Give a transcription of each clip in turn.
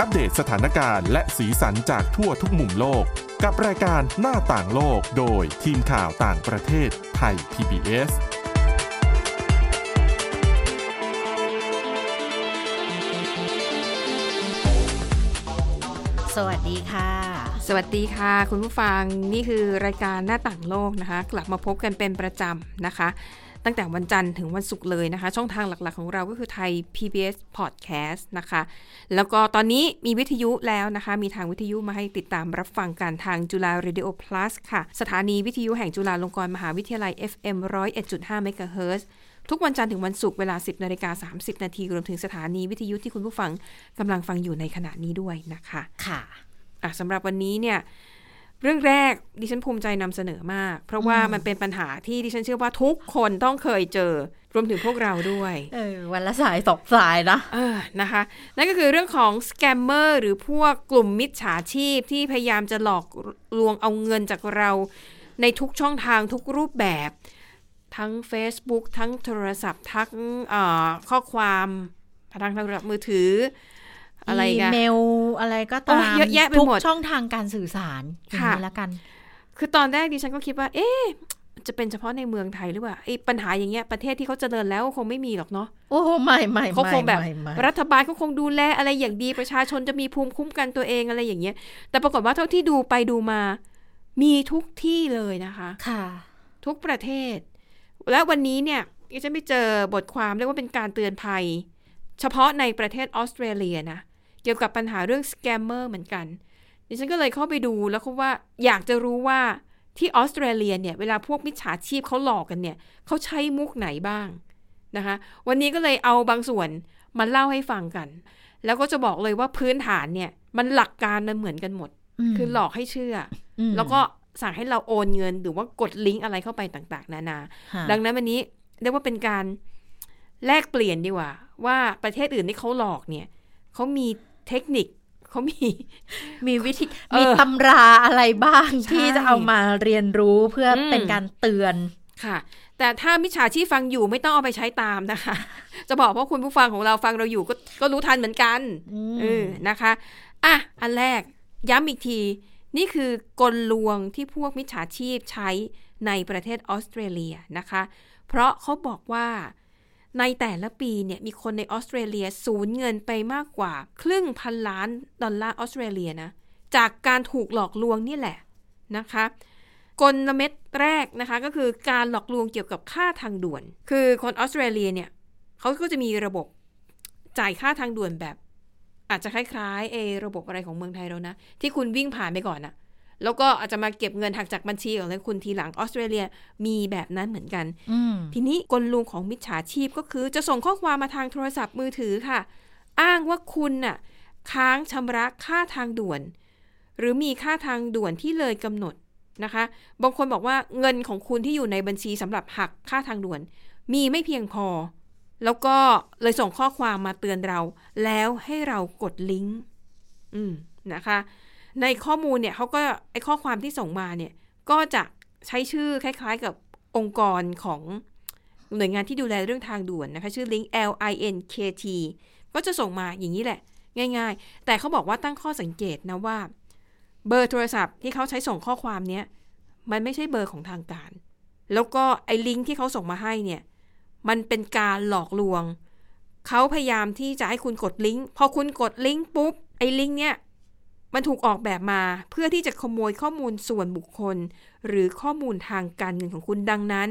อัปเดตสถานการณ์และสีสันจากทั่วทุกมุมโลก กับรายการหน้าต่างโลกโดยทีมข่าวต่างประเทศไทย PBS สวัสดีค่ะ สวัสดีค่ะ คุณผู้ฟังนี่คือรายการหน้าต่างโลกนะคะ กลับมาพบกันเป็นประจำนะคะ ตั้งแต่วันจันทร์ถึงวันศุกร์เลยนะคะ ช่องทางหลักๆของเราก็คือไทย PBS Podcast นะคะ แล้วก็ตอนนี้มีวิทยุแล้วนะคะ มีทางวิทยุมาให้ติดตามรับฟังกันทางจุฬา Radio Plus ค่ะ สถานีวิทยุแห่งจุฬาลงกรณ์มหาวิทยาลัย FM 101.5เมกะเฮิรตซ์ทุกวันจันทร์ถึงวันศุกร์เวลา 10นาฬิกา30 นาทีรวมถึงสถานีวิทยุที่คุณผู้ฟังกำลังฟังอยู่ในขณะนี้ด้วยนะคะ ค่ะอะสำหรับวันนี้เนี่ย เรื่องแรกดิฉันภูมิใจนำเสนอมาก เพราะว่ามันเป็นปัญหาที่ดิฉันเชื่อว่าทุกคนต้องเคยเจอรวมถึงพวกเราด้วยเออวันละสายสองสายนะเออนะคะ นั่นก็คือเรื่องของสแกมเมอร์หรือพวกกลุ่มมิจฉาชีพที่พยายามจะหลอกลวงเอาเงินจากเราในทุกช่องทางทุกรูปแบบ ทั้ง Facebook ทั้งโทรศัพท์ ทั้งเอ่อข้อความทางโทรศัพท์มือถือ อะไรอีกันเมลอะไรก็โอ้ตายมเยอะแยะไปทุกหมดช่องทางการสื่อสารอย่างค่ะนี้ละกัน คือตอนแรกดิฉันก็คิดว่า เอ๊ะจะเป็นเฉพาะในเมืองไทยหรือเปล่าไอ้ปัญหาอย่างเงี้ยประเทศที่เขาเจริญแล้วคงไม่มีหรอกเนาะโอ้ไม่ไม่เขาไม่คงแบบไม่ไม่รัฐบาลเขาคงดูแลอะไรอย่างดีประชาชนจะมีภูมิคุ้มกันตัวเองอะไรอย่างเงี้ย แต่ปรากฏว่าเท่าที่ดูไปดูมา มีทุกที่เลยนะคะค่ะ ทุกประเทศ และวันนี้เนี่ยดิฉันไปเจอบทความเรียกว่าเป็นการเตือนภัย เฉพาะในประเทศออสเตรเลียนะ เกี่ยวกับปัญหาเรื่อง scammer เหมือนกัน ดิฉันก็เลยเข้าไปดูแล้วก็ว่าอยากจะรู้ว่าที่ออสเตรเลียเนี่ยเวลาพวกมิจฉาชีพเขาหลอกกันเนี่ยเขาใช้มุกไหนบ้างนะคะ วันนี้ก็เลยเอาบางส่วนมาเล่าให้ฟังกัน แล้วก็จะบอกเลยว่าพื้นฐานเนี่ย มันหลักการมันเหมือนกันหมดมคือหลอกให้เชื่ออือมแล้วก็สั่งให้เราโอนเงินหรือว่ากดลิงก์อะไรเข้าไปต่าง ๆ นานาค่ะดังนั้นวันนี้เรียกว่าเป็นการแลกเปลี่ยนดีกว่า ว่าประเทศอื่นที่เขาหลอกเนี่ยเขามี เทคนิคเขามี มีวิธีเออมีตำราอะไรบ้างใช่ที่จะเอามาเรียนรู้เพื่ออมเป็นการเตือนค่ะ แต่ถ้ามิจฉาชีพฟังอยู่ไม่ต้องเอาไปใช้ตามนะคะ จะบอกว่าคุณผู้ฟังของเราฟังเราอยู่ก็ก็รู้ทันเหมือนกันอืมเออนะคะอะอันแรกย้ำอีกที นี่คือกลลวงที่พวกมิจฉาชีพใช้ในประเทศออสเตรเลียนะคะ เพราะเขาบอกว่า ในแต่ละปีเนี่ยมีคนในออสเตรเลียสูญเงินไปมากกว่า ครึ่งพันล้านดอลลาร์ออสเตรเลียนะจากการถูกหลอกลวงนี่แหละนะคะกลเม็ดแรกนะคะก็คือการหลอกลวงเกี่ยวกับค่าทางด่วน คือคนออสเตรเลียเนี่ยเขาก็จะมีระบบจ่ายค่าทางด่วนแบบ อาจจะคล้ายๆเอระบบอะไรของเมืองไทยเรานะ ที่คุณวิ่งผ่านไปก่อนนะ แล้วก็อาจจะมาเก็บเงินหักจากบัญชีของคุณทีหลังออสเตรเลียมีแบบนั้นเหมือนกันอืมทีนี้กลลวงของมิจฉาชีพก็คือจะส่งข้อความมาทางโทรศัพท์มือถือค่ะ อ้างว่าคุณน่ะค้างชำระค่าทางด่วน หรือมีค่าทางด่วนที่เลยกำหนดนะคะ บางคนบอกว่าเงินของคุณที่อยู่ในบัญชีสำหรับหักค่าทางด่วน มีไม่เพียงพอ แล้วก็เลยส่งข้อความมาเตือนเรา แล้วให้เรากดลิงก์อืมนะคะ ในข้อมูลเนี่ยเขาก็ไอข้อความที่ส่งมาเนี่ยก็จะใช้ชื่อคล้าย ๆ กับองค์กรของหน่วยงานที่ดูแลเรื่องทางด่วนนะคะชื่อ Link L I N K T ก็จะส่งมาอย่างนี้แหละ ง่าย ๆ แต่เขาบอกว่าตั้งข้อสังเกตนะว่า เบอร์โทรศัพท์ที่เขาใช้ส่งข้อความเนี้ยมันไม่ใช่เบอร์ของทางการ แล้วก็ไอ้ลิงก์ที่เขาส่งมาให้เนี่ยมันเป็นการหลอกลวง เขาพยายามที่จะให้คุณกดลิงก์ พอคุณกดลิงก์ปุ๊บ ไอ้ลิงก์เนี่ย มันถูกออกแบบมาเพื่อที่จะขโมยข้อมูลส่วนบุคคล หรือข้อมูลทางการเงินของคุณดังนั้น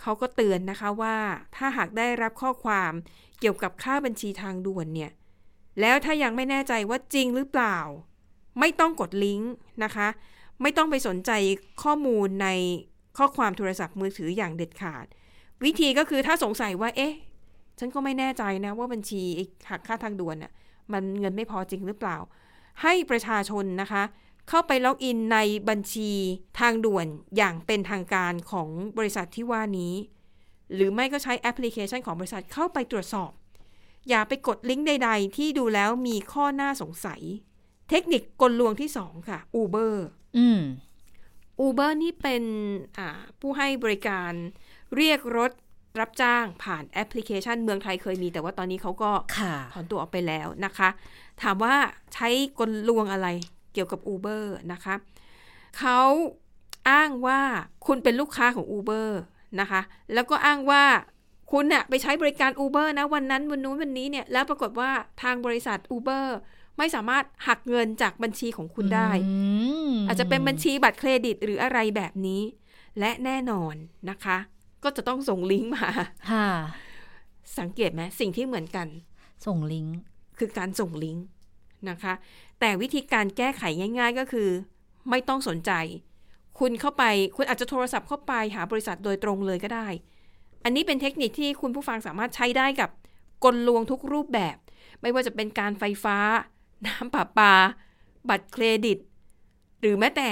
เขาก็เตือนนะคะว่า ถ้าหากได้รับข้อความเกี่ยวกับค่าบัญชีทางด่วนเนี่ย แล้วถ้ายังไม่แน่ใจว่าจริงหรือเปล่า ไม่ต้องกดลิงก์นะคะ ไม่ต้องไปสนใจข้อมูลในข้อความโทรศัพท์มือถืออย่างเด็ดขาด วิธีก็คือถ้าสงสัยว่า เอ๊ะ ฉันก็ไม่แน่ใจนะว่าบัญชีหักค่าทางด่วนน่ะ มันเงินไม่พอจริงหรือเปล่า ให้ประชาชนนะคะ เข้าไปล็อกอินในบัญชีทางด่วนอย่างเป็นทางการของบริษัทที่ว่านี้ หรือไม่ก็ใช้แอปพลิเคชันของบริษัทเข้าไปตรวจสอบ อย่าไปกดลิงก์ใด ๆ ที่ดูแล้วมีข้อน่าสงสัย เทคนิคกลลวงที่สองค่ะ Uber อืม Uber นี่เป็นอ่าผู้ให้บริการเรียกรถ รับจ้างผ่านแอปพลิเคชันเมืองไทยเคยมี แต่ว่าตอนนี้เขาก็ค่ะถอนตัวออกไปแล้วนะคะ ถามว่าใช้กลลวงอะไรเกี่ยวกับ Uber นะคะเขาอ้างว่าคุณเป็นลูกค้าของ Uber นะคะ แล้วก็อ้างว่าคุณเน่ะไปใช้บริการ Uber นะวันนั้นวันนู้นวันนี้เนี่ยแล้วปรากฏว่าทางบริษัท Uber ไม่สามารถหักเงินจากบัญชีของคุณได้มอาจจะเป็นบัญชีบัตรเครดิตหรืออะไรแบบนี้ และแน่นอนนะคะ ก็จะต้องส่งลิงก์มาค่ะสังเกตไหมสิ่งที่เหมือนกัน ส่งลิงก์คือการส่งลิงก์นะคะ แต่วิธีการแก้ไขง่าย ๆ ก็คือ ไม่ต้องสนใจ คุณเข้าไปคุณอาจจะโทรศัพท์เข้าไปหาบริษัทโดยตรงเลยก็ได้ อันนี้เป็นเทคนิคที่คุณผู้ฟังสามารถใช้ได้กับกลลวงทุกรูปแบบ ไม่ว่าจะเป็นการไฟฟ้า น้ำประปา บัตรเครดิต หรือแม้แต่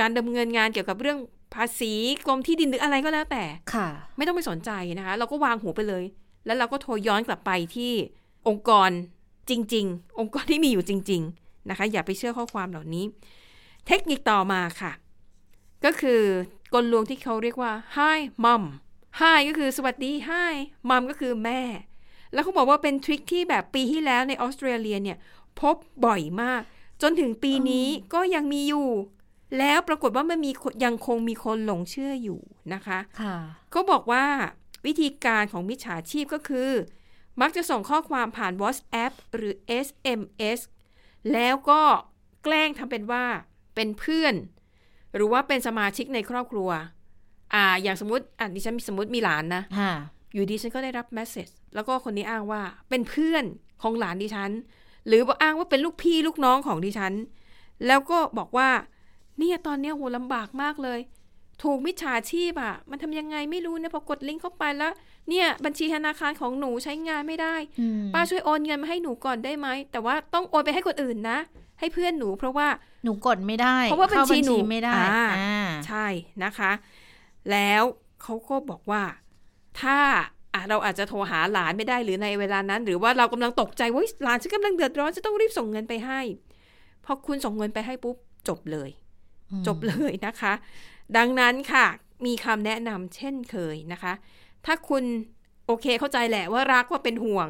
การดำเนินงานเกี่ยวกับเรื่อง ภาษีกรมที่ดินหรืออะไรก็แล้วแต่ค่ะ ไม่ต้องไปสนใจนะคะ เราก็วางหูไปเลย แล้วเราก็โทรย้อนกลับไปที่องค์กรจริง ๆ องค์กรที่มีอยู่จริง ๆนะคะ อย่าไปเชื่อข้อความเหล่านี้ เทคนิคต่อมาค่ะ ก็คือกลลวงที่เขาเรียกว่า hi mom hi ก็คือสวัสดี hi mom ก็คือแม่ แล้วเขาบอกว่าเป็นทริคที่แบบปีที่แล้วในออสเตรเลียเนี่ยพบบ่อยมาก จนถึงปีนี้ก็ยังมีอยู่ แล้วปรากฏว่ามันมีคนยังคงมีคนหลงเชื่ออยู่นะคะค่ะก็บอกว่าวิธีการของมิจฉาชีพก็คือ มักจะส่งข้อความผ่าน WhatsApp หรือ SMS แล้วก็แกล้งทำเป็นว่าเป็นเพื่อน หรือว่าเป็นสมาชิกในครอบครัว อ่า อย่างสมมติอะดิฉันสมมติมีหลานนะค่ะอยู่ดีฉันก็ได้รับเมสเซจแล้วก็คนนี้อ้างว่าเป็นเพื่อนของหลานดิฉัน หรือว่าอ้างว่าเป็นลูกพี่ลูกน้องของดิฉัน แล้วก็บอกว่า เนี่ยตอนเนี้ยโหลำบากมากเลย ถูกมิจฉาชีพอะ มันทำยังไงไม่รู้เนี่ยพอกดลิงก์เข้าไปแล้ว เนี่ยบัญชีธนาคารของหนูใช้งานไม่ได้อืมป้าช่วยโอนเงินมาให้หนูก่อนได้ไหม แต่ว่าต้องโอนไปให้คนอื่นนะ ให้เพื่อนหนูเพราะว่าหนูกดไม่ได้ เพราะว่าบัญชีหนูเข้ไม่ได้อ่าอ่าใช่นะคะ แล้วเขาก็บอกว่าถ้าอะเราอาจจะโทรหาหลานไม่ได้หรือในเวลานั้น หรือว่าเรากำลังตกใจว่าเฮ้ยหลานฉันกำลังเดือดร้อนจะต้องรีบส่งเงินไปให้ พอคุณส่งเงินไปให้ปุ๊บจบเลยอืม จบเลยนะคะ ดังนั้นค่ะมีคำแนะนำเช่นเคยนะคะ ถ้าคุณโอเคเข้าใจแหละว่ารักว่าเป็นห่วง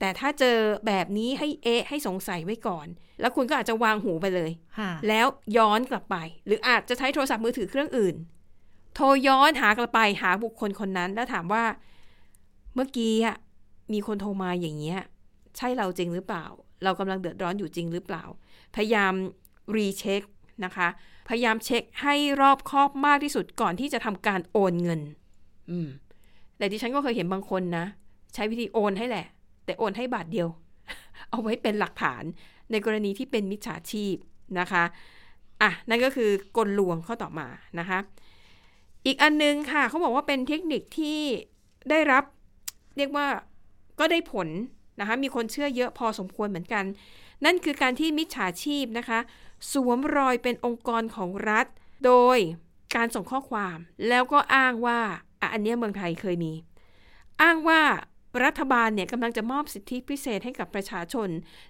แต่ถ้าเจอแบบนี้ให้เอะให้สงสัยไว้ก่อน แล้วคุณก็อาจจะวางหูไปเลยค่ะแล้วย้อนกลับไป หรืออาจจะใช้โทรศัพท์มือถือเครื่องอื่น โทรย้อนหากลับไปหาบุคคลคนนั้น แล้วถามว่า เมื่อกี้อะมีคนโทรมาอย่างเงี้ย ใช่เราจริงหรือเปล่า เรากำลังเดือดร้อนอยู่จริงหรือเปล่า พยายามรีเช็ค นะคะ พยายามเช็คให้รอบคอบมากที่สุดก่อนที่จะทำการโอนเงิน อืม แต่ดิฉันก็เคยเห็นบางคนนะ ใช้วิธีโอนให้แหละ แต่โอนให้บาทเดียว เอาไว้เป็นหลักฐานในกรณีที่เป็นมิจฉาชีพนะคะอะนั่นก็คือกลลวงข้อต่อมานะคะ อีกอันนึงค่ะเขาบอกว่าเป็นเทคนิคที่ได้รับเรียกว่าก็ได้ผลนะคะ มีคนเชื่อเยอะพอสมควรเหมือนกัน นั่นคือการที่มิจฉาชีพนะคะ สวมรอยเป็นองค์กรของรัฐ โดยการส่งข้อความแล้วก็อ้างว่าอ,อันนี้เมืองไทยเคยมี อ้างว่ารัฐบาลเนี่ยกำลังจะมอบสิทธิพิเศษให้กับประชาชน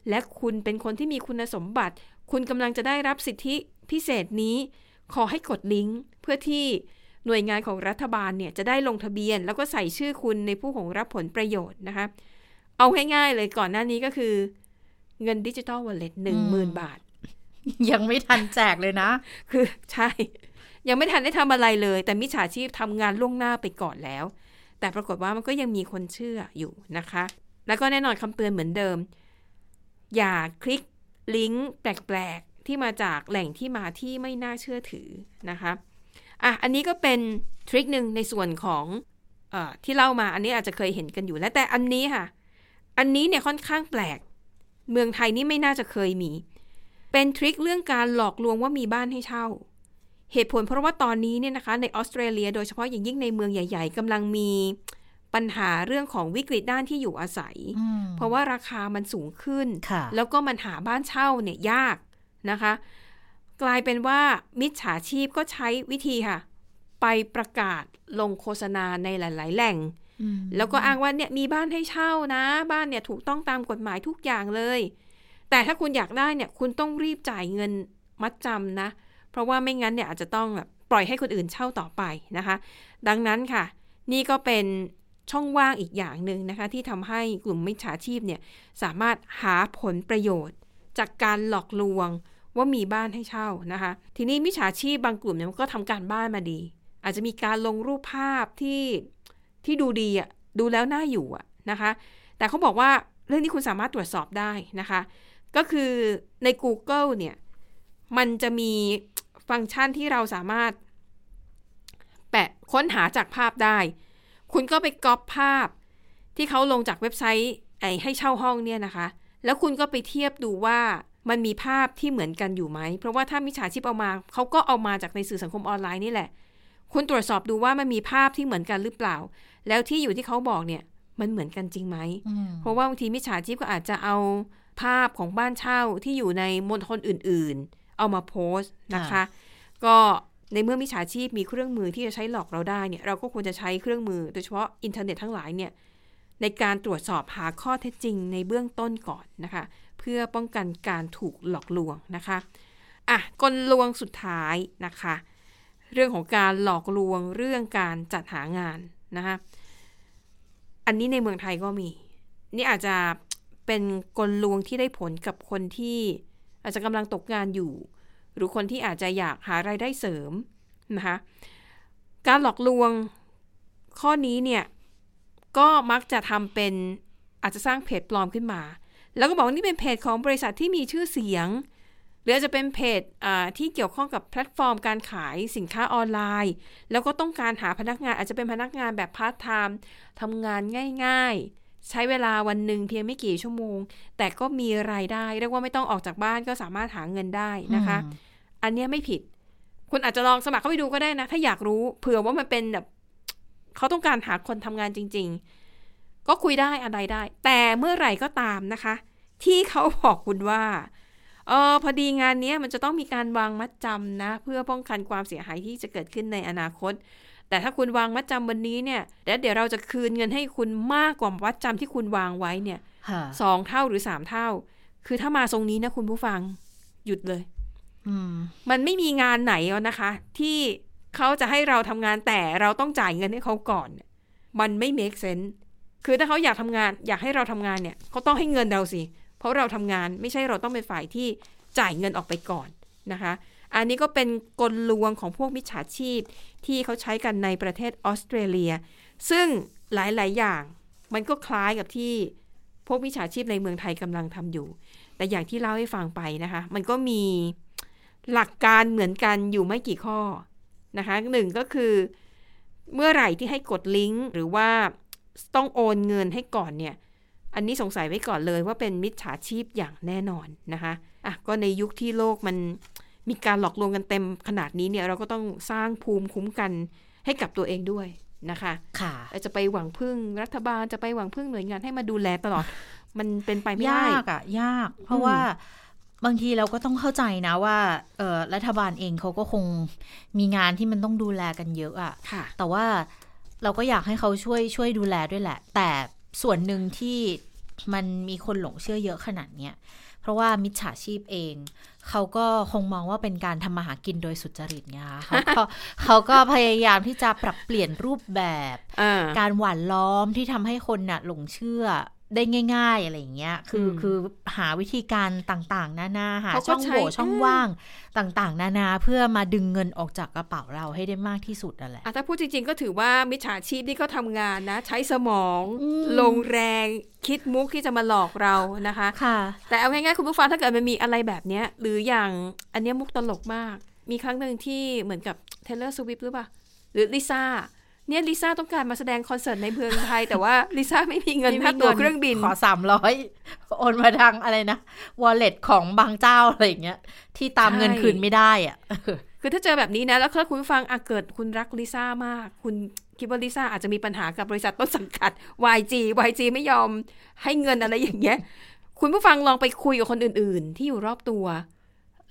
และคุณเป็นคนที่มีคุณสมบัติ คุณกำลังจะได้รับสิทธิพิเศษนี้ ขอให้กดลิงก์เพื่อที่หน่วยงานของรัฐบาลเนี่ยจะได้ลงทะเบียน แล้วก็ใส่ชื่อคุณในผู้ของรับผลประโยชน์นะคะ เอาง่ายๆเลยก่อนหน้านี้ก็คือ เงินดิจิ t a ลวอลเล็ตหนึ่งหมื่นบาท ยังไม่ทันแจกเลยนะ คือใช่ ยังไม่ทันได้ทำอะไรเลย แต่มิจฉาชีพทำงานล่วงหน้าไปก่อนแล้ว แต่ปรากฏว่ามันก็ยังมีคนเชื่ออยู่นะคะ แล้วก็แน่นอนคำเตือนเหมือนเดิม อย่าคลิกลิงก์แปลกๆ ที่มาจากแหล่งที่มาที่ไม่น่าเชื่อถือนะคะอะอันนี้ก็เป็นทริคหนึ่งในส่วนของเออที่เล่ามาอันนี้อาจจะเคยเห็นกันอยู่แล้วแต่อันนี้ค่ะ อันนี้เนี่ยค่อนข้างแปลก เมืองไทยนี่ไม่น่าจะเคยมี เป็นทริคเรื่องการหลอกลวงว่ามีบ้านให้เช่า เหตุผลเพราะว่าตอนนี้เนี่ยนะคะในออสเตรเลีย โดยเฉพาะอย่างยิ่งในเมืองใหญ่ ๆกำลังมีปัญหาเรื่องของวิกฤตด้านที่อยู่อาศัยอืมเพราะว่าราคามันสูงขึ้นค่ะแล้วก็มันหาบ้านเช่าเนี่ยยากนะคะ กลายเป็นว่ามิจฉาชีพก็ใช้วิธีค่ะ ไปประกาศลงโฆษณาในหลาย ๆ แหล่งอืมแล้วก็อ้างว่าเนี่ยมีบ้านให้เช่านะ บ้านเนี่ยถูกต้องตามกฎหมายทุกอย่างเลย แต่ถ้าคุณอยากได้เนี่ยคุณต้องรีบจ่ายเงินมัดจำนะ เพราะว่าไม่งั้นเนี่ยอาจจะต้องแบบปล่อยให้คนอื่นเช่าต่อไปนะคะ ดังนั้นค่ะ นี่ก็เป็นช่องว่างอีกอย่างหนึ่งนะคะ ที่ทำให้กลุ่มมิจฉาชีพเนี่ยสามารถหาผลประโยชน์ จากการหลอกลวงว่ามีบ้านให้เช่านะคะ ทีนี้มิจฉาชีพบางกลุ่มเนี่ยก็ทำการบ้านมาดี อาจจะมีการลงรูปภาพที่ที่ดูดีอะดูแล้วน่าอยู่อะนะคะ แต่เขาบอกว่าเรื่องนี้คุณสามารถตรวจสอบได้นะคะ ก็คือใน Google เนี่ย มันจะมีฟังก์ชันที่เราสามารถ แปะค้นหาจากภาพได้ คุณก็ไปก๊อปภาพ ที่เขาลงจากเว็บไซต์ไอ้ให้เช่าห้องเนี่ยนะคะ แล้วคุณก็ไปเทียบดูว่ามันมีภาพที่เหมือนกันอยู่ไหม เพราะว่าถ้ามิจฉาชีพเอามา เขาก็เอามาจากในสื่อสังคมออนไลน์นี่แหละ คุณตรวจสอบดูว่ามันมีภาพที่เหมือนกันหรือเปล่า แล้วที่อยู่ที่เขาบอกเนี่ย มันเหมือนกันจริงไหมอืมเพราะว่าบางทีมิจฉาชีพก็อาจจะเอา ภาพของบ้านเช่าที่อยู่ในมณฑลอื่น ๆ เอามาโพสต์นะคะ ก็ในเมื่อมิจฉาชีพมีเครื่องมือที่จะใช้หลอกเราได้เนี่ยเราก็ควรจะใช้เครื่องมือ โดยเฉพาะอินเทอร์เน็ตทั้งหลายเนี่ยในการตรวจสอบหาข้อเท็จจริงในเบื้องต้นก่อนนะคะ เพื่อป้องกันการถูกหลอกลวงนะคะอะกลลวงสุดท้ายนะคะ เรื่องของการหลอกลวงเรื่องการจัดหางานนะคะอันนี้ในเมืองไทยก็มี นี่อาจจะ เป็นกลลวงที่ได้ผลกับคนที่อาจจะกำลังตกงานอยู่ หรือคนที่อาจจะอยากหารายได้เสริมนะคะการหลอกลวงข้อนี้เนี่ยก็มักจะทำเป็นอาจจะสร้างเพจปลอมขึ้นมา แล้วก็บอกว่านี่เป็นเพจของบริษัทที่มีชื่อเสียง หรืออาจจะเป็นเพจที่เกี่ยวข้องกับแพลตฟอร์มการขายสินค้าออนไลน์ แล้วก็ต้องการหาพนักงานอาจจะเป็นพนักงานแบบพาร์ทไทม์ทำงานง่าย ๆ ใช้เวลาวันหนึ่งเพียงไม่กี่ชั่วโมง แต่ก็มีรายได้เรียกว่าไม่ต้องออกจากบ้านก็สามารถหาเงินได้นะคะ อันเนี้ยไม่ผิด คุณอาจจะลองสมัครเข้าไปดูก็ได้นะ ถ้าอยากรู้เผื่อว่ามันเป็นแบบเขาต้องการหาคนทำงานจริง ๆ ก็คุยได้อะไรได้ แต่เมื่อไหร่ก็ตามนะคะ ที่เขาบอกคุณว่าเออพอดีงานเนี้ยมันจะต้องมีการวางมัดจำนะ เพื่อป้องกันความเสียหายที่จะเกิดขึ้นในอนาคต แต่ถ้าคุณวางมัดจำวันนี้เนี่ยแล้วเดี๋ยวเราจะคืนเงินให้คุณมากกว่ามัดจำที่คุณวางไว้เนี่ยค่ะสองเท่าหรือสามเท่า คือถ้ามาทรงนี้นะคุณผู้ฟังหยุดเลยอืมมันไม่มีงานไหนแล้วนะคะ ที่เขาจะให้เราทำงานแต่เราต้องจ่ายเงินให้เขาก่อน มันไม่ make sense คือถ้าเขาอยากทำงาน อยากให้เราทำงานเนี่ยเขาต้องให้เงินเราสิ เพราะเราทำงานไม่ใช่เราต้องเป็นฝ่ายที่จ่ายเงินออกไปก่อนนะคะ อันนี้ก็เป็นกลลวงของพวกมิจฉาชีพที่เขาใช้กันในประเทศออสเตรเลีย ซึ่งหลาย ๆ อย่างมันก็คล้ายกับที่พวกมิจฉาชีพในเมืองไทยกำลังทำอยู่ แต่อย่างที่เล่าให้ฟังไปนะคะ มันก็มีหลักการเหมือนกันอยู่ไม่กี่ข้อนะคะหนึ่งก็คือเมื่อไหร่ที่ให้กดลิงก์หรือว่าต้องโอนเงินให้ก่อนเนี่ย อันนี้สงสัยไว้ก่อนเลยว่าเป็นมิจฉาชีพอย่างแน่นอนนะคะอะก็ในยุคที่โลกมัน มีการหลอกลวงกันเต็มขนาดนี้เนี่ยเราก็ต้องสร้างภูมิคุ้มกันให้กับตัวเองด้วยนะคะค่ะจะไปหวังพึ่งรัฐบาลจะไปหวังพึ่งหน่วยงานให้มาดูแลตลอด มันเป็นไปไม่ได้ยากอะยาก เพราะว่าบางทีเราก็ต้องเข้าใจนะว่าเออรัฐบาลเองเขาก็คงมีงานที่มันต้องดูแลกันเยอะอะค่ะแต่ว่าเราก็อยากให้เขาช่วยช่วยดูแลด้วยแหละ แต่ส่วนหนึ่งที่มันมีคนหลงเชื่อเยอะขนาดเนี้ยเพราะว่ามิจฉาชีพเอง เขาก็คงมองว่าเป็นการทำมาหากินโดยสุจริตไงคะเขาก็เขาก็พยายามที่จะปรับเปลี่ยนรูปแบบอ่าการหว่านล้อมที่ทำให้คนน่ะหลงเชื่อ ได้ง่ายๆอะไรอย่างเงี้ย คืออืมคือหาวิธีการต่างๆ นานาหาเขาก็ช่องใช้โหว่ช่องอืมว่างต่างๆ นานาเพื่อมาดึงเงินออกจากกระเป๋าเราให้ได้มากที่สุดนั่นแหละอะถ้าพูดจริง ๆ ก็ถือว่ามิจฉาชีพที่เขาทำงานนะ ใช้สมองอืมลงแรงคิดมุกที่จะมาหลอกเรานะคะค่ะ แต่เอาง่ายๆคุณผู้ฟังถ้าเกิดมันมีอะไรแบบเนี้ย หรืออย่างอันเนี้ยมุกตลกมาก มีครั้งหนึ่งที่เหมือนกับ Taylor Swift หรือเปล่าหรือลิซ่า เนี่ยลิซ่าต้องการมาแสดงคอนเสิร์ตในเมืองไทย แต่ว่าลิซ่าไม่มีเงินค่าตั๋วเครื่องบิน ขอสามร้อยโอนมาทางอะไรนะ wallet ของบางเจ้าอะไรอย่างเงี้ย ที่ตามใช่เงินคืนไม่ได้อะคือถ้าเจอแบบนี้นะ แล้วถ้าคุณผู้ฟังอาเกิดคุณรักลิซ่ามาก คุณคิดว่าลิซ่าอาจจะมีปัญหากับบริษัทต้นสังกัด YG YG ไม่ยอมให้เงินอะไรอย่างเงี้ย คุณผู้ฟังลองไปคุยกับคนอื่น ๆ ที่อยู่รอบตัว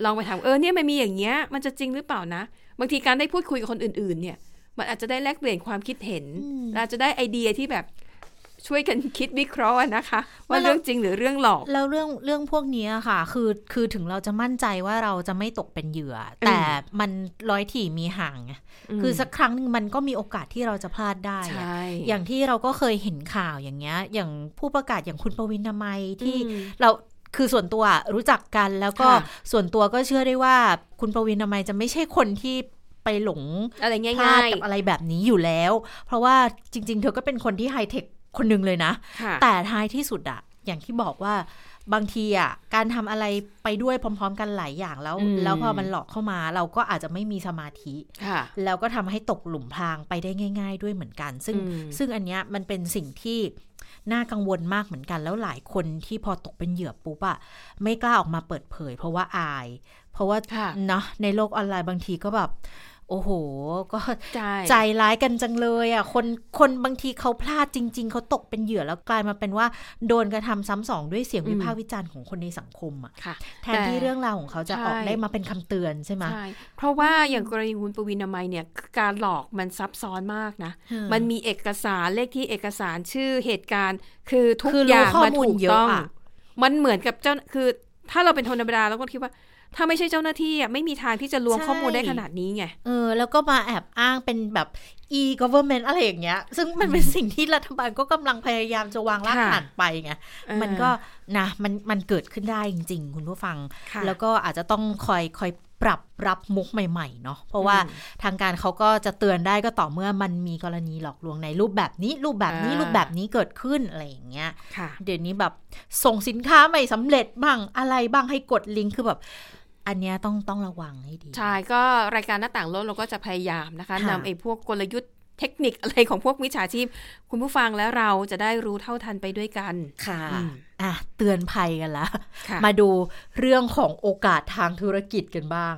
ลองไปถามเออเนี่ยมันมีอย่างเงี้ย มันจะจริงหรือเปล่านะ บางทีการได้พูดคุยกับคนอื่น ๆ เนี่ย มันอาจจะได้แลกเปลี่ยนความคิดเห็นอืมและอาจจะได้ไอเดียที่แบบช่วยกันคิดวิเคราะห์นะคะ ว่าเรื่องจริงหรือเรื่องหลอก แล้วเรื่องเรื่องพวกนี้อะค่ะ คือคือถึงเราจะมั่นใจว่าเราจะไม่ตกเป็นเหยื่ออแต่มันร้อยถี่มีห่างไงคือสักครั้งหนึ่งมันก็มีโอกาสที่เราจะพลาดได้ใช่อย่างที่เราก็เคยเห็นข่าวอย่างเงี้ย อย่างผู้ประกาศอย่างคุณปวินามัยที่อืมเราคือส่วนตัวรู้จักกันแล้วก็ค่ะส่วนตัวก็เชื่อได้ว่าคุณปวินามัยจะไม่ใช่คนที่ ไปหลงอะไรพลาง่าดยกับอะไรแบบนี้อยู่แล้ว เพราะว่าจริง ๆ เธอก็เป็นคนที่ไฮเทคคนหนึ่งเลยนะๆค่ะแต่ท้ายที่สุดอะอย่างที่บอกว่าบางทีอะการทำอะไรไปด้วยพร้อม ๆ กันหลายอย่างแล้วอืมแล้วพอมันหลอกเข้ามาเราก็อาจจะไม่มีสมาธิค่ะแล้วก็ทำให้ตกหลุมพรางไปได้ง่าย ๆ ด้วยเหมือนกัน ซึ่งอืมซึ่งอันเนี้ยมันเป็นสิ่งที่น่ากังวลมากเหมือนกัน แล้วหลายคนที่พอตกเป็นเหยื่อปุ๊บอะไม่กล้าออกมาเปิดเผย เพราะว่าอาย เพราะว่าค่ะเนาะในโลกออนไลน์บางทีก็แบบ โอ้โห ก็ใช่ใจร้ายกันจังเลยอะคนคนบางทีเขาพลาดจริง ๆ เขาตกเป็นเหยื่อแล้วกลายมาเป็นว่าโดนกระทำซ้ำสองด้วยเสียงวิพากษ์วิจารณ์ของคนในสังคมอะค่ะแทนที่เรื่องราวของเขาจะใช่ออกได้มาเป็นคำเตือนใช่ไหมใช่เพราะว่าอย่างกรณีคุณปวีนามัยเนี่ยการหลอกมันซับซ้อนมากนะอืมมันมีเอกสารเลขที่เอกสารชื่อเหตุการณ์ คือทุกคือรู้อย่างข้อมันมูลถูกเยอะต้องอะมันเหมือนกับเจ้าคือถ้าเราเป็นคนธรรมดาเราก็คิดว่า ถ้าไม่ใช่เจ้าหน้าที่อะไม่มีทางที่จะลวงข้อมูลได้ขนาดนี้ไง เออ แล้วก็มาแอบอ้างเป็นแบบ e-government อะไรอย่างเงี้ย ซึ่งมันเป็นสิ่งที่รัฐบาลก็กำลังพยายามจะวางรากค่ะฐานไปไงเออมันก็นะมันมันเกิดขึ้นได้จริง ๆ คุณผู้ฟังค่ะแล้วก็อาจจะต้องคอยคอยปรับรับมุกใหม่ๆเนาะเพราะว่าอืมทางการเขาก็จะเตือนได้ก็ต่อเมื่อมันมีกรณีหลอกลวงในรูปแบบนี้ รูปแบบนี้อ่ารูปแบบนี้เกิดขึ้นอะไรอย่างเงี้ยค่ะเดี๋ยวนี้แบบส่งสินค้าไม่สำเร็จบ้างอะไรบ้างให้กดลิงก์คือแบบ อันเนี้ยต้องต้องระวังให้ดี ใช่ก็รายการหน้าต่างโลกเราก็จะพยายามนะคะค่ะนำไอ้พวกกลยุทธ์เทคนิคอะไรของพวกมิจฉาชีพ คุณผู้ฟังและเราจะได้รู้เท่าทันไปด้วยกัน ค่ะอืมอะเตือนภัยกันละค่ะมาดูเรื่องของโอกาสทางธุรกิจกันบ้าง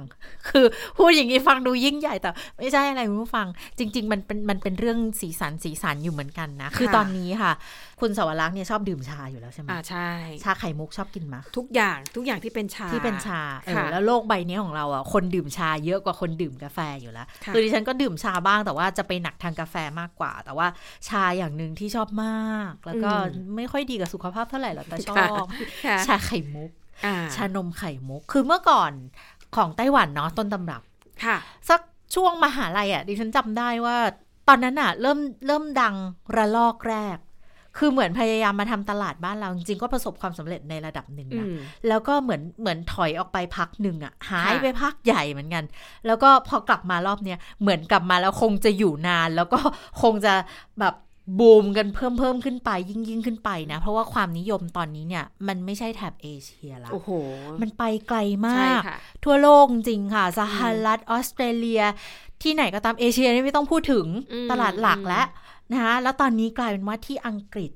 คือพูดอย่างนี้ฟังดูยิ่งใหญ่แต่ ไม่ใช่อะไรคุณผู้ฟัง จริง ๆ มันเป็นมันเป็นเรื่องสีสันสีสันอยู่เหมือนกันนะ คือตอนนี้ค่ะ คุณสวรักษ์เนี่ยชอบดื่มชาอยู่แล้วใช่ไหมอ่าใช่ ชาไข่มุกชอบกินไหมทุกอย่างทุกอย่างที่เป็นชาที่เป็นชาเออค่ะแล้วโลกใบนี้ของเราอะคนดื่มชาเยอะกว่าคนดื่มกาแฟอยู่แล้วค่ะคือดิฉันก็ดื่มชาบ้างแต่ว่าจะไปหนักทางกาแฟมากกว่า แต่ว่าชาอย่างหนึ่งที่ชอบมาก แล้วก็ไม่ค่อยดีกับสุขภาพเท่าไหร่หรอกแต่ชอบค่ะชาไข่มุกอ่าชานมไข่มุก คือเมื่อก่อนของไต้หวันเนาะต้นตำรับค่ะสักช่วงมหาลัยอะดิฉันจำได้ว่า ตอนนั้นอะ เริ่มเริ่มดังระลอกแรก คือเหมือนพยายามมาทำตลาดบ้านเรา จริงๆก็ประสบความสำเร็จในระดับหนึ่งอืนะมแล้วก็เหมือนเหมือนถอยออกไปพักหนึ่งอะหายค่ะไปพักใหญ่เหมือนกัน แล้วก็พอกลับมารอบเนี้ยเหมือนกลับมาแล้วคงจะอยู่นาน แล้วก็คงจะแบบ บูมกันเพิ่มเพิ่มขึ้นไปยิ่งยิ่งขึ้นไปนะ เพราะว่าความนิยมตอนนี้เนี่ย มันไม่ใช่แถบเอเชียละโอ้โห มันไปไกลมาใช่กค่ะทั่วโลกจริงค่ะ สหรัฐออสเตรเลีย ที่ไหนก็ตามเอเชียนี่ไม่ต้องพูดถึงอืมตลาดหลักอืมแล้วนะคะแล้วตอนนี้กลายเป็นว่าที่อังกฤษ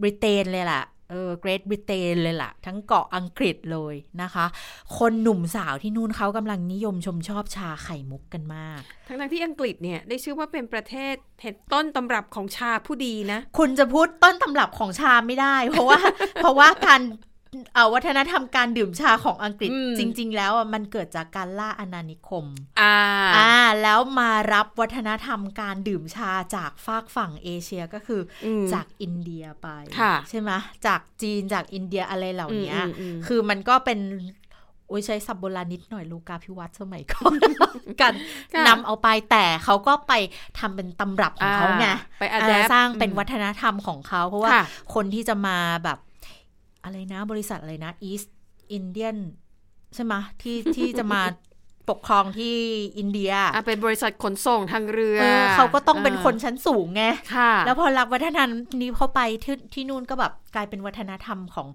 บริเตนเลยล่ะ เออเกรทบริเตนเลยล่ะ ทั้งเกาะอังกฤษเลยนะคะ คนหนุ่มสาวที่นู่นเขากำลังนิยมชมชอบชาไข่มุกกันมาก ทั้งๆที่อังกฤษเนี่ยได้ชื่อว่าเป็นประเทศเห็ดต้นตำรับของชาผู้ดีนะ คุณจะพูดต้นตำรับของชาไม่ได้ เพราะว่า เพราะว่าการเอา วัฒนธรรมการดื่มชาของอังกฤษอืมจริง ๆ แล้วอะมันเกิดจากการล่าอาณานิคม อ่าอ่า แล้วมารับวัฒนธรรมการดื่มชาจากฝากฝั่งเอเชียก็คืออมจากอินเดียไปค่ะใช่ไหมจากจีนจากอินเดียอะไรเหล่านี้อืมอืมอืมคือมันก็เป็นโอ้ยใช้สับโบราณนิดหน่อยลูกาพิวัตรสมัยก่อน กันค่ะนำเอาไปแต่เขาก็ไปทำเป็นตำรับของเขาไงอ่ไปอัดเอแออปสร้างเป็นวัฒนธรรมของเขา เพราะว่าค่ะคนที่จะมาแบบ อะไรนะ บริษัทอะไรนะ East Indian ใช่ไหมที่ที่จะมาปกครองที่อินเดียอะเป็นบริษัทขนส่งทางเรือเออเขาก็ต้องเป็นคนชั้นสูงไงค่ะแล้วพอรับวัฒนธรรมนี้เข้าไปที่ที่นู่นก็แบบกลายเป็นวัฒนธรรมของ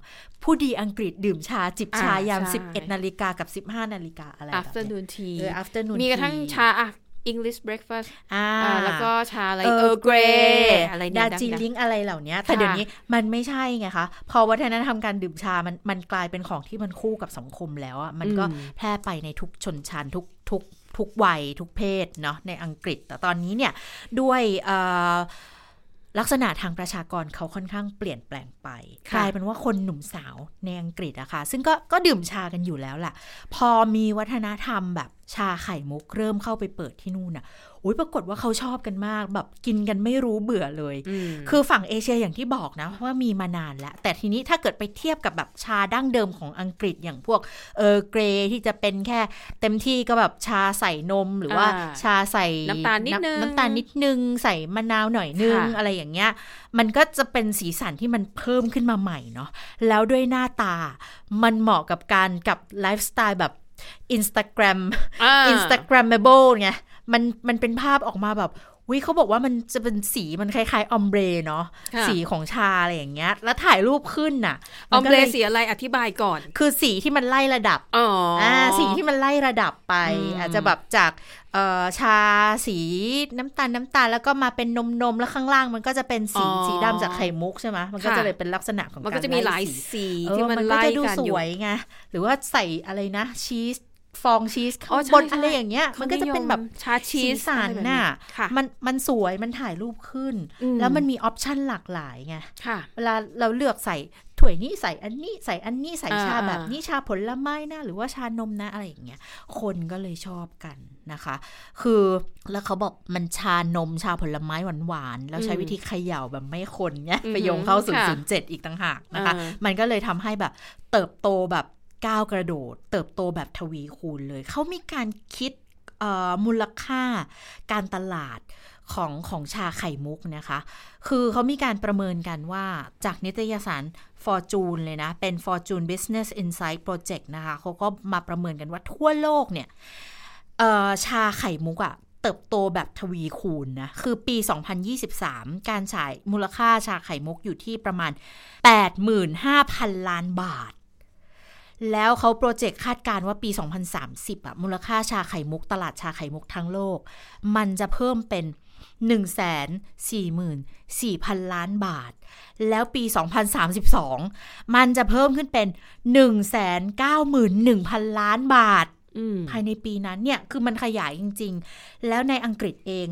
ผู้ดีอังกฤษดื่มชาจิบชาอ่ายามใช่11 นาฬิกากับ 15 นาฬิกาอะไรแบบเนี้ย afternoon tea เออ afternoon มีกระทั่ง tea ชาอะ English breakfast อ่าอ่าแล้วก็ชาอะไรเอเอออเกเกรรอะไรเนี่ยดาจีดังๆลิงอะไรเหล่านี้ค่ะแต่เดี๋ยวนี้มันไม่ใช่ไงคะ พอวัฒนธรรมการดื่มชา มันมันกลายเป็นของที่มันคู่กับสังคมแล้วอะมันก็อืมแพร่ไปในทุกชนชั้นทุกทุกทุกวัยทุกเพศเนาะในอังกฤษ แต่ตอนนี้เนี่ย ด้วยเอ่อลักษณะทางประชากรเขาค่อนข้างเปลี่ยนแปลงไปค่ะกลายเป็นว่าคนหนุ่มสาวในอังกฤษอะค่ะ ซึ่งก็ก็ดื่มชากันอยู่แล้วแหละพอมีวัฒนธรรมแบบ ชาไข่มุกเริ่มเข้าไปเปิดที่นู่นอะอุ้ยปรากฏว่าเขาชอบกันมากแบบกินกันไม่รู้เบื่อเลยมคือฝั่งเอเชียอย่างที่บอกนะว่ามีมานานแล้ว แต่ทีนี้ถ้าเกิดไปเทียบกับแบบชาดั้งเดิมของอังกฤษอย่างพวกเออเกรที่จะเป็นแค่เต็มที่ก็แบบชาใส่นมหรือว่าอ่าชาใส่น้ำตาลนิดนึงน้ำตาลนิดนึงใส่มะนาวหน่อยนึงค่ะอะไรอย่างเงี้ย มันก็จะเป็นสีสันที่มันเพิ่มขึ้นมาใหม่เนาะแล้วด้วยหน้าตามันเหมาะกับการกับไลฟ์สไตล์แบบ Instagram อ่า Instagrammable ไงมันมันเป็นภาพออกมาแบบวิเขาบอกว่ามันจะเป็นสีมันคล้ายๆออมเบรเนาะค่ะสีของชาอะไรอย่างเงี้ย แล้วถ่ายรูปขึ้นน่ะออมก็เบรลยสีอะไรอธิบายก่อน คือสีที่มันไล่ระดับอ๋ออ่อ่าสีที่มันไล่ระดับไปอืมอาจจะแบบจากเอ่อ ชาสีน้ำตาลน้ำตาลแล้วก็มาเป็นนมนมๆแล้วข้างล่างมันก็จะเป็นสีสีดำจากไข่มุกใช่ไหมมันก็จะเลยเป็นลักษณะของมันก็ารจะมีหลายสีสีเออที่มันก็ไล่จะดูกันสอยู่วยไงหรือว่าใส่อะไรนะชีสฟองชีสอ๋ข้าองใช่บนใช่อะไรอย่างเงี้ย มันก็จะเป็นแบบชาชีสีสสันอะไรแบบน่ะค่ะมันมันสวยมันถ่ายรูปขึ้นอืมแล้วมันมีออปชันหลากหลายไงค่ะเวลาเราเลือกใส่ ถ้วยนี้ใส่อันนี้ใส่อันนี้ใส่อ่าชาแบบอ่านี้ชาผลไม้นะหรือว่าชานมนะอะไรอย่างเงี้ยคนก็เลยชอบกันนะคะ คือแล้วเขาบอกมันชานมชาผลไม้หวานๆแล้วใช้วิธีเขย่าแบบไม่คนเนี่ยอืมไปโยงเข้าค่ะ007อีกต่างหากนะคะอ่ามันก็เลยทำให้แบบเติบโตแบบก้าวกระโดด เติบโตแบบทวีคูณเลย เขามีการคิดเอ่อมูลค่าการตลาด ของของชาไข่มุกนะคะ คือเขามีการประเมินกันว่าจากนิตยสาร Fortune เลยนะ เป็น Fortune Business Insight Project นะคะเขาก็มาประเมินกันว่าทั่วโลกเนี่ยชาไข่มุกอะเติบโตแบบทวีคูณนะ คือปี 2023 การฉายมูลค่าชาไข่มุกอยู่ที่ประมาณ 85,000 ล้านบาท แล้วเขาโปรเจกต์คาดการณ์ว่าปี 2030อะมูลค่าชาไข่มุก ตลาดชาไข่มุกทั้งโลก มันจะเพิ่มเป็น 144,000 ล้านบาท แล้วปี 2032 มันจะเพิ่มขึ้นเป็น 191,000 ล้านบาทอืมภายในปีนั้นเนี่ย คือมันขยายจริง ๆ แล้วในอังกฤษเอง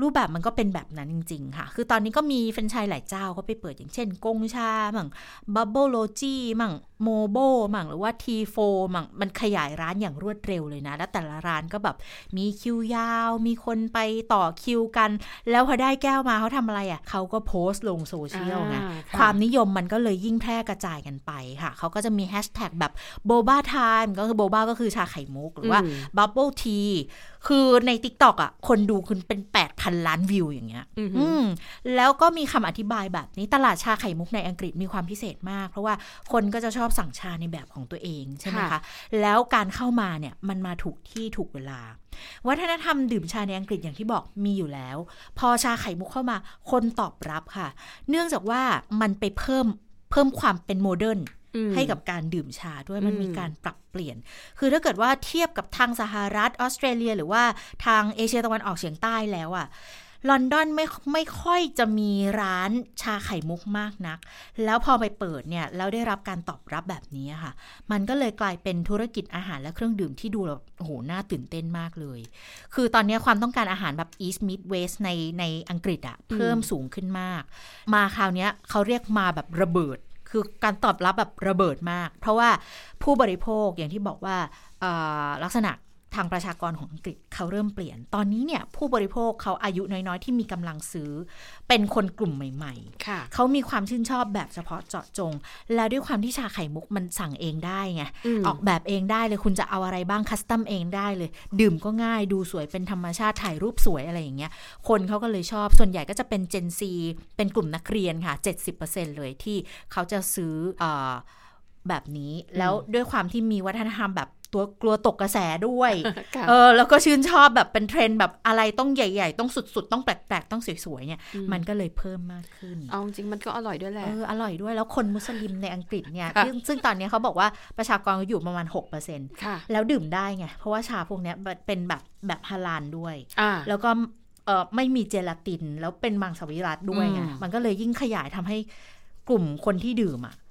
รูปแบบมันก็เป็นแบบนั้นจริง ๆ ค่ะ คือตอนนี้ก็มีแฟรนไชส์หลายเจ้าเขาไปเปิดอย่างเช่นกงชา มั่ง Bubbleology มั่ง Mooboo มั่งหรือว่า T4มั่งมันขยายร้านอย่างรวดเร็วเลยนะ แล้วแต่ละร้านก็แบบมีคิวยาว มีคนไปต่อคิวกัน แล้วพอได้แก้วมาเขาทำอะไรอะเขาก็โพสต์ลงโซเชียลไงอ่าค่ะความนิยมมันก็เลยยิ่งแพร่กระจายกันไปค่ะ เขาก็จะมีแฮชแท็กแบบ boba time ก็คือ boba ก็คือชาไข่มุก หรือว่าอืม bubble tea คือใน TikTok อะคนดูคุณเป็น 8,000 ล้านวิวอย่างเงี้ยอือหือือมแล้วก็มีคำอธิบายแบบนี้ตลาดชาไข่มุกในอังกฤษมีความพิเศษมาก เพราะว่าคนก็จะชอบสั่งชาในแบบของตัวเองใช่ไหมคะแล้วการเข้ามาเนี่ยมันมาถูกที่ถูกเวลา วัฒนธรรมดื่มชาในอังกฤษอย่างที่บอกมีอยู่แล้ว พอชาไข่มุกเข้ามาคนตอบรับค่ะ เนื่องจากว่ามันไปเพิ่มเพิ่มความเป็นโมเดิร์นอืมให้กับการดื่มชาด้วยมันอืมมีการปรับเปลี่ยน คือถ้าเกิดว่าเทียบกับทางสหรัฐออสเตรเลีย หรือว่าทางเอเชียตะวันออกเฉียงใต้แล้วอะ ลอนดอนไม่ไม่ค่อยจะมีร้านชาไข่มุกมากนัก แล้วพอไปเปิดเนี่ยแล้วได้รับการตอบรับแบบนี้อะค่ะ มันก็เลยกลายเป็นธุรกิจอาหารและเครื่องดื่มที่ดูแล้วโอ้โหน่าตื่นเต้นมากเลย คือตอนนี้ความต้องการอาหารแบบ East Mid West ในในอังกฤษอะเพิ่มสูงขึ้นมาก มาคราวเนี้ยเขาเรียกมาแบบระเบิด คือการตอบรับแบบระเบิดมาก เพราะว่าผู้บริโภคอย่างที่บอกว่าเอ่อลักษณะ ทางประชากรของอังกฤษเขาเริ่มเปลี่ยน ตอนนี้เนี่ยผู้บริโภคเขาอายุน้อยๆ ที่มีกำลังซื้อ เป็นคนกลุ่มใหม่ๆค่ะเขามีความชื่นชอบแบบเฉพาะเจาะจง แล้วด้วยความที่ชาไข่มุกมันสั่งเองได้ไงอืมออกแบบเองได้เลยคุณจะเอาอะไรบ้างคัสตัมเองได้เลย ดื่มก็ง่ายดูสวยเป็นธรรมชาติถ่ายรูปสวยอะไรอย่างเงี้ย คนเขาก็เลยชอบส่วนใหญ่ก็จะเป็น Gen Z เป็นกลุ่มนักเรียนค่ะ 70%เลยที่เขาจะซื้อเออแบบนี้แล้วด้วยความที่มีวัฒนธรรมแบบ ตัวกลัวตกกระแสด้วยค่ะเออแล้วก็ชื่นชอบแบบเป็นเทรนด์แบบอะไรต้องใหญ่ ๆ ต้องสุดๆ ต้องแปลกๆ ต้องสวยๆเนี่ยอืมมันก็เลยเพิ่มมากขึ้น เอาจริงมันก็อร่อยด้วยแหละ เอออร่อยด้วยแล้วคนมุสลิมในอังกฤษเนี่ยค่ะซึ่งซึ่งตอนนี้เขาบอกว่าประชากรอยู่ประมาณ6%ค่ะแล้วดื่มได้ไง เพราะว่าชาพวกเนี้ยเป็นแบบแบบฮาลาลด้วยอ่าแล้วก็เออไม่มีเจลาตินแล้วเป็นมังสวิรัติด้วยไงอืมมันก็เลยยิ่งขยายทำให้กลุ่มคนที่ดื่มอะค่ะ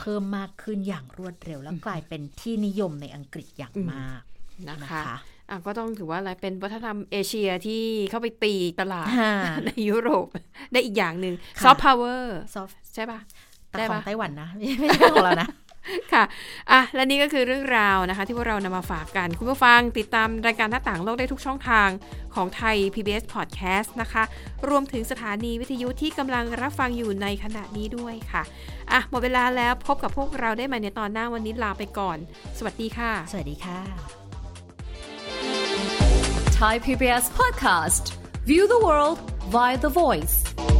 เพิ่มมากขึ้นอย่างรวดเร็ว แล้วกลายเป็นที่นิยมในอังกฤษอย่างอืมมากนะนะคะคะอะก็ต้องถือว่าอะไรเป็นวัฒนธรรมเอเชียที่เข้าไปตีตลาดฮ่าในยุโรปได้อีกอย่างหนึ่งค่ะ soft power soft ใช่ปะแต่ได้ของปะไต้หวันนะไม่ใช่ของเรานะค่ะ ค่ะอะและนี่ก็คือเรื่องราวนะคะ ที่พวกเรานำมาฝากกัน คุณผู้ฟังติดตามรายการหน้าต่างโลกได้ทุกช่องทางของไทย PBS Podcast นะคะ รวมถึงสถานีวิทยุที่กำลังรับฟังอยู่ในขณะนี้ด้วยค่ะอะหมดเวลาแล้วพบกับพวกเราได้ใหม่ในตอนหน้าวันนี้ลาไปก่อน สวัสดีค่ะ สวัสดีค่ะ Thai PBS podcast. View the world via the voice.